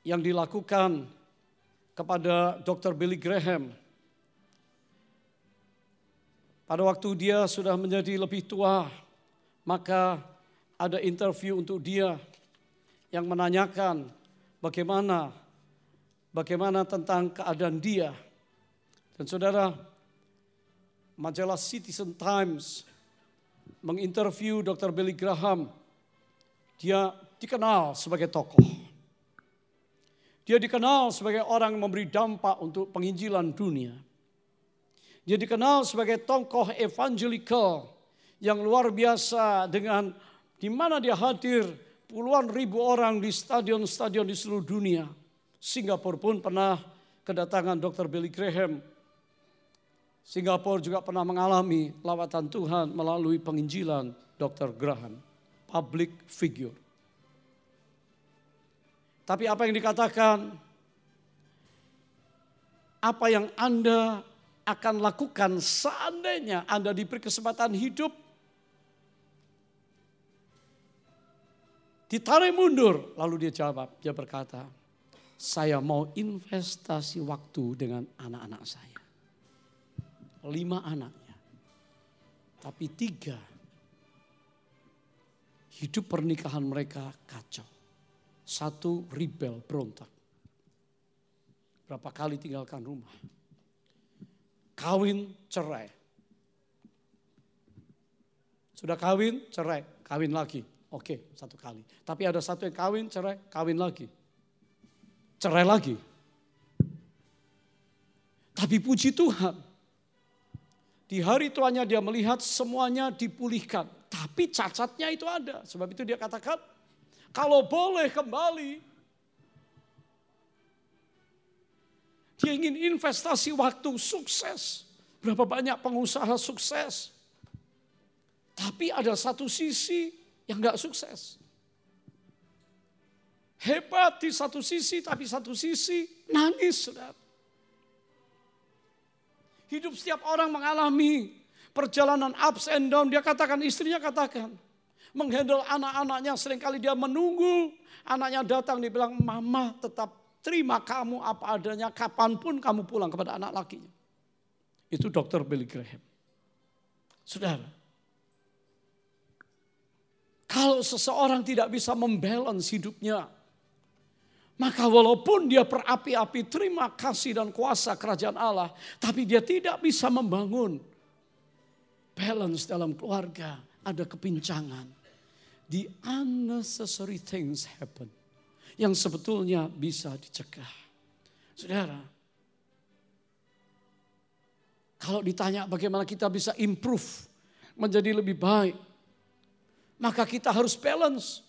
yang dilakukan kepada Dr. Billy Graham. Pada waktu dia sudah menjadi lebih tua, maka ada interview untuk dia yang menanyakan bagaimana bagaimana tentang keadaan dia. Dan saudara, majalah Citizen Times menginterview Dr. Billy Graham. Dia dikenal sebagai tokoh. Dia dikenal sebagai orang yang memberi dampak untuk penginjilan dunia. Dia dikenal sebagai tokoh evangelical yang luar biasa dengan di mana dia hadir puluhan ribu orang di stadion-stadion di seluruh dunia. Singapura pun pernah kedatangan Dr. Billy Graham Singapura juga pernah mengalami lawatan Tuhan melalui penginjilan Dr. Graham, public figure. Tapi apa yang dikatakan, apa yang Anda akan lakukan seandainya Anda diberi kesempatan hidup, ditarik mundur. Lalu dia jawab, dia berkata, saya mau investasi waktu dengan anak-anak saya lima anaknya. Tapi tiga, hidup pernikahan mereka kacau. Satu rebel, berontak. Berapa kali tinggalkan rumah. Kawin, cerai. Sudah kawin, cerai. Kawin lagi. Oke, satu kali. Tapi ada satu yang kawin, cerai, kawin lagi. Cerai lagi. Tapi puji Tuhan, di hari tuanya dia melihat semuanya dipulihkan. Tapi cacatnya itu ada. Sebab itu dia katakan, kalau boleh kembali, dia ingin investasi waktu sukses. Berapa banyak pengusaha sukses. Tapi ada satu sisi yang gak sukses. Hebat di satu sisi, tapi satu sisi nangis, saudara. Hidup setiap orang mengalami perjalanan ups and down. Dia katakan, istrinya katakan. Menghandle anak-anaknya sering kali dia menunggu. Anaknya datang, dia bilang, mama tetap terima kamu apa adanya. Kapan pun kamu pulang kepada anak lakinya. Itu dokter Billy Graham. Saudara, kalau seseorang tidak bisa membalance hidupnya, maka walaupun dia berapi-api terima kasih dan kuasa kerajaan Allah. Tapi dia tidak bisa membangun balance dalam keluarga. Ada kepincangan. The unnecessary things happen. Yang sebetulnya bisa dicegah. Saudara. Kalau ditanya bagaimana kita bisa improve. Menjadi lebih baik. Maka kita harus balance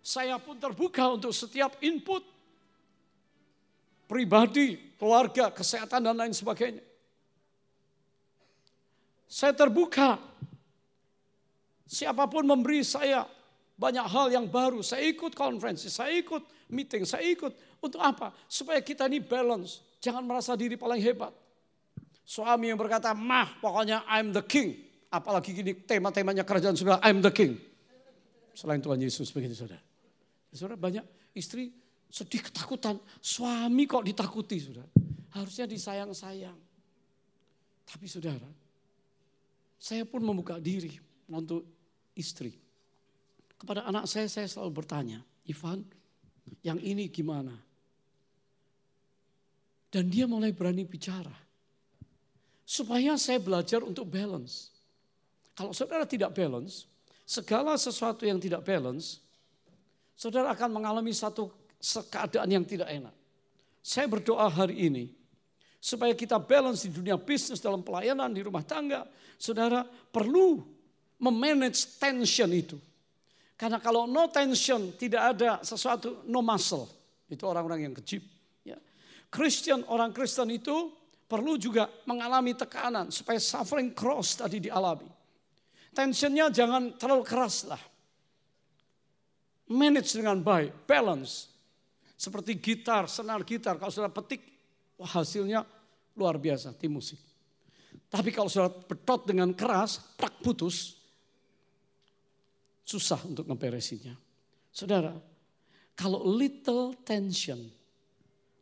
saya pun terbuka untuk setiap input pribadi, keluarga, kesehatan dan lain sebagainya. Saya terbuka. Siapa pun memberi saya banyak hal yang baru. Saya ikut konferensi, saya ikut meeting, saya ikut. Untuk apa? Supaya kita ini balance. Jangan merasa diri paling hebat. Suami yang berkata, mah pokoknya I'm the king. Apalagi gini tema-temanya kerajaan surga, I'm the king. selain Tuhan Yesus begitu saudara. Saudara banyak istri sedih ketakutan, suami kok ditakuti saudara. Harusnya disayang-sayang. Tapi saudara, saya pun membuka diri untuk istri. Kepada anak saya, saya selalu bertanya, Ivan, yang ini gimana? Dan dia mulai berani bicara. Supaya saya belajar untuk balance. Kalau saudara tidak balance, segala sesuatu yang tidak balance, saudara akan mengalami satu keadaan yang tidak enak. Saya berdoa hari ini, supaya kita balance di dunia bisnis, dalam pelayanan, di rumah tangga, saudara perlu memanage tension itu. Karena kalau no tension, tidak ada sesuatu, no muscle. Itu orang-orang yang kecil. Kristen, orang Kristen itu perlu juga mengalami tekanan supaya suffering cross tadi dialami. Tensionnya jangan terlalu keras lah. Manage dengan baik, balance. Seperti gitar, senar gitar, kalau sudah petik, wah hasilnya luar biasa, tim musik. Tapi kalau sudah betot dengan keras, tak putus, susah untuk ngeberesinya. Saudara, kalau little tension,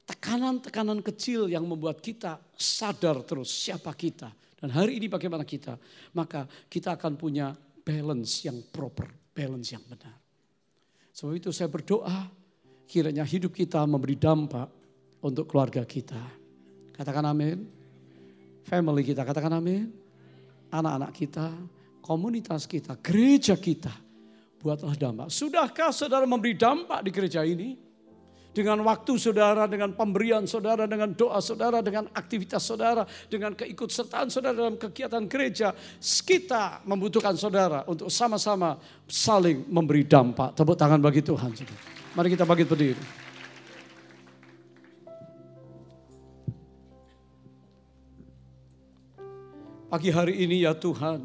tekanan-tekanan kecil yang membuat kita sadar terus siapa kita. Dan hari ini bagaimana kita, maka kita akan punya balance yang proper, balance yang benar. Sebab itu saya berdoa kiranya hidup kita memberi dampak untuk keluarga kita. Katakan amin. Family kita, katakan amin. Anak-anak kita, komunitas kita, gereja kita. Buatlah dampak. Sudahkah saudara memberi dampak di gereja ini? Dengan waktu saudara, dengan pemberian saudara, dengan doa saudara, dengan aktivitas saudara, dengan keikutsertaan saudara dalam kegiatan gereja, kita membutuhkan saudara untuk sama-sama saling memberi dampak. Tepuk tangan bagi Tuhan. Mari kita bagi berdiri. Pagi hari ini ya Tuhan,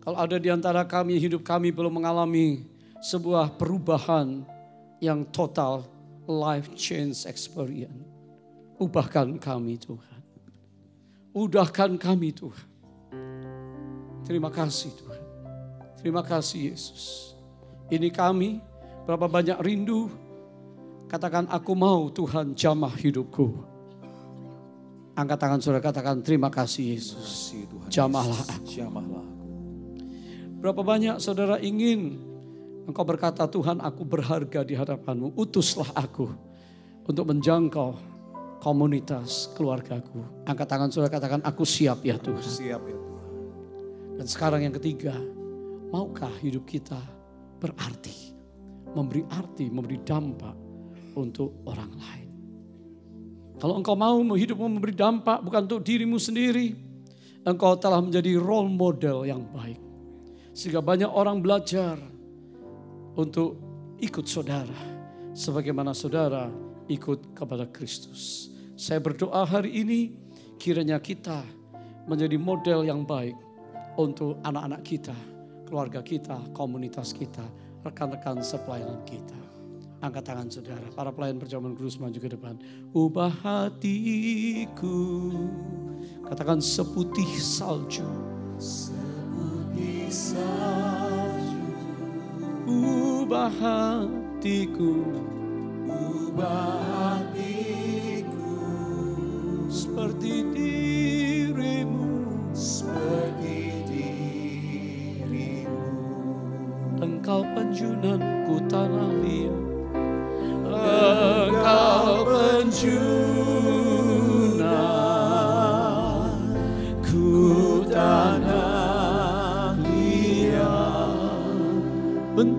kalau ada di antara kami, hidup kami belum mengalami sebuah perubahan yang total, life change experience. Ubahkan kami Tuhan. Udahkan kami Tuhan. Terima kasih Tuhan. Terima kasih Yesus. Ini kami, berapa banyak rindu. Katakan aku mau Tuhan jamah hidupku. Angkat tangan saudara katakan terima kasih Yesus. Jamahlah aku. Berapa banyak saudara ingin Engkau berkata, Tuhan aku berharga di hadapanmu. Utuslah aku untuk menjangkau komunitas keluargaku. Angkat tangan saudara katakan, aku siap ya Tuhan. Siap ya Tuhan. Dan sekarang yang ketiga, maukah hidup kita berarti? Memberi arti, memberi dampak untuk orang lain. Kalau engkau mau hidupmu memberi dampak bukan untuk dirimu sendiri. Engkau telah menjadi role model yang baik. Sehingga banyak orang belajar untuk ikut saudara. Sebagaimana saudara ikut kepada Kristus. Saya berdoa hari ini kiranya kita menjadi model yang baik untuk anak-anak kita, keluarga kita, komunitas kita, rekan-rekan sepelayanan kita. Angkat tangan saudara, para pelayan perjamuan kudus maju ke depan. Ubah hatiku, katakan seputih salju. Seputih salju ubah hatiku. Ubah hatiku. Seperti dirimu. Seperti dirimu. Engkau penjunanku tanah liat. Engkau penjunan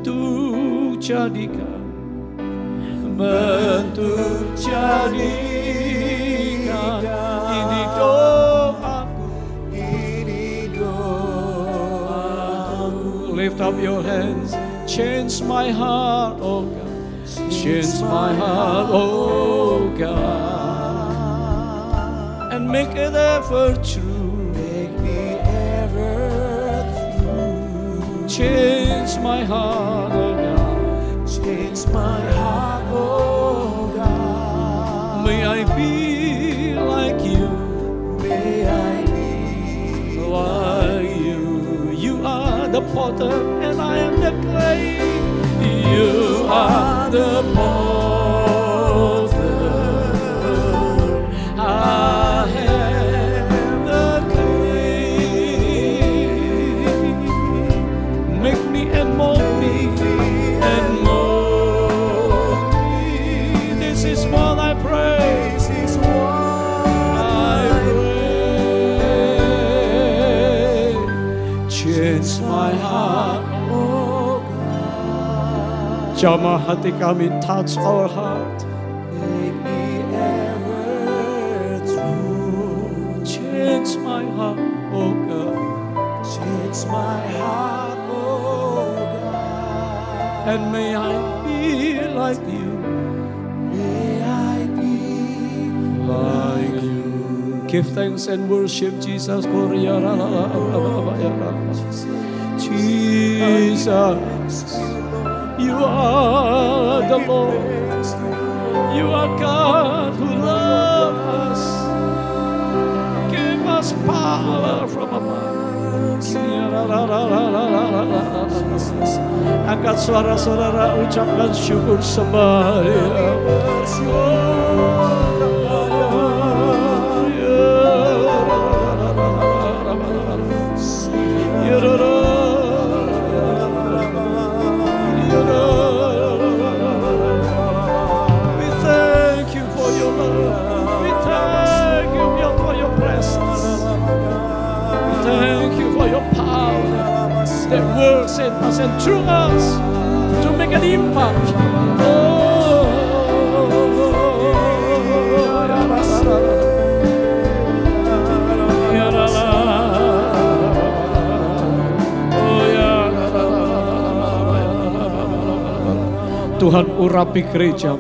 bentuk jadikan. Bentuk jadikan. Ini doaku. Ini doaku. Lift up your hands. Change my heart oh God. Change my heart oh God. And make it ever true. Make me ever true Change my heart, oh God. Change my heart, oh God. May I be like you. May I be like you. You are the potter and I am the clay. You are the potter. Shama Hatikami, touch our heart. Make me ever true. Change my heart, oh God. Change my heart, oh God. And may I be like you. May I be like you. Give thanks and worship Jesus. Jesus. You are the Lord. You are God who loves us. Give us power from above. Angkat suara saudara ucapkan syukur sembah dia. In us through us to make an impact. Tuhan urapi gereja.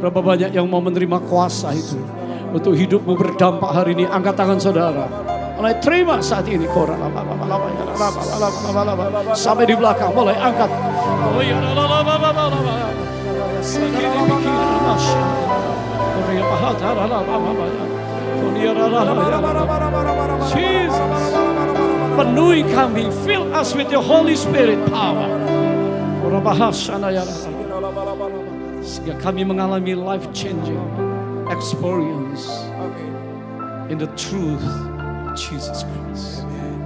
Berapa banyak yang mau menerima kuasa itu untuk hidupmu berdampak hari ini? Angkat tangan saudara. Mulai terima saat ini kora sampai di belakang mulai angkat. Jesus, penuhi kami, fill us with your Holy Spirit power. Sehingga kami mengalami life changing experience in the truth of Jesus Christ.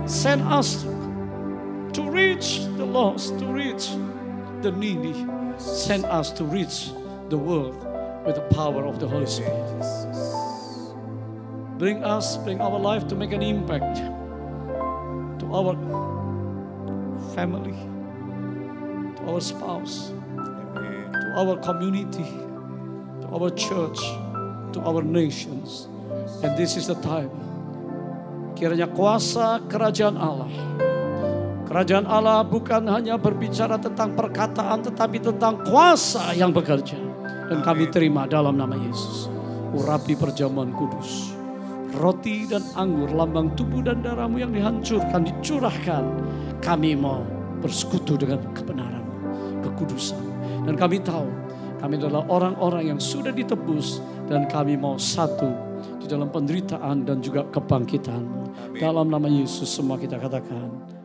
Send us to reach the lost, to reach the needy. Send us to reach the world with the power of the Holy Spirit. Bring us, bring our life to make an impact to our family, to our spouse, to our community, to our church, to our nations. And this is the time. Kiranya kuasa kerajaan Allah. Kerajaan Allah bukan hanya berbicara tentang perkataan tetapi tentang kuasa yang bekerja. Dan kami terima dalam nama Yesus. Urapi perjamuan kudus. Roti dan anggur lambang tubuh dan darahmu yang dihancurkan, dicurahkan. Kami mau bersekutu dengan kebenaran, kekudusan. Dan kami tahu kami adalah orang-orang yang sudah ditebus dan kami mau satu di dalam penderitaan dan juga kebangkitan. Dalam nama Yesus semua kita katakan.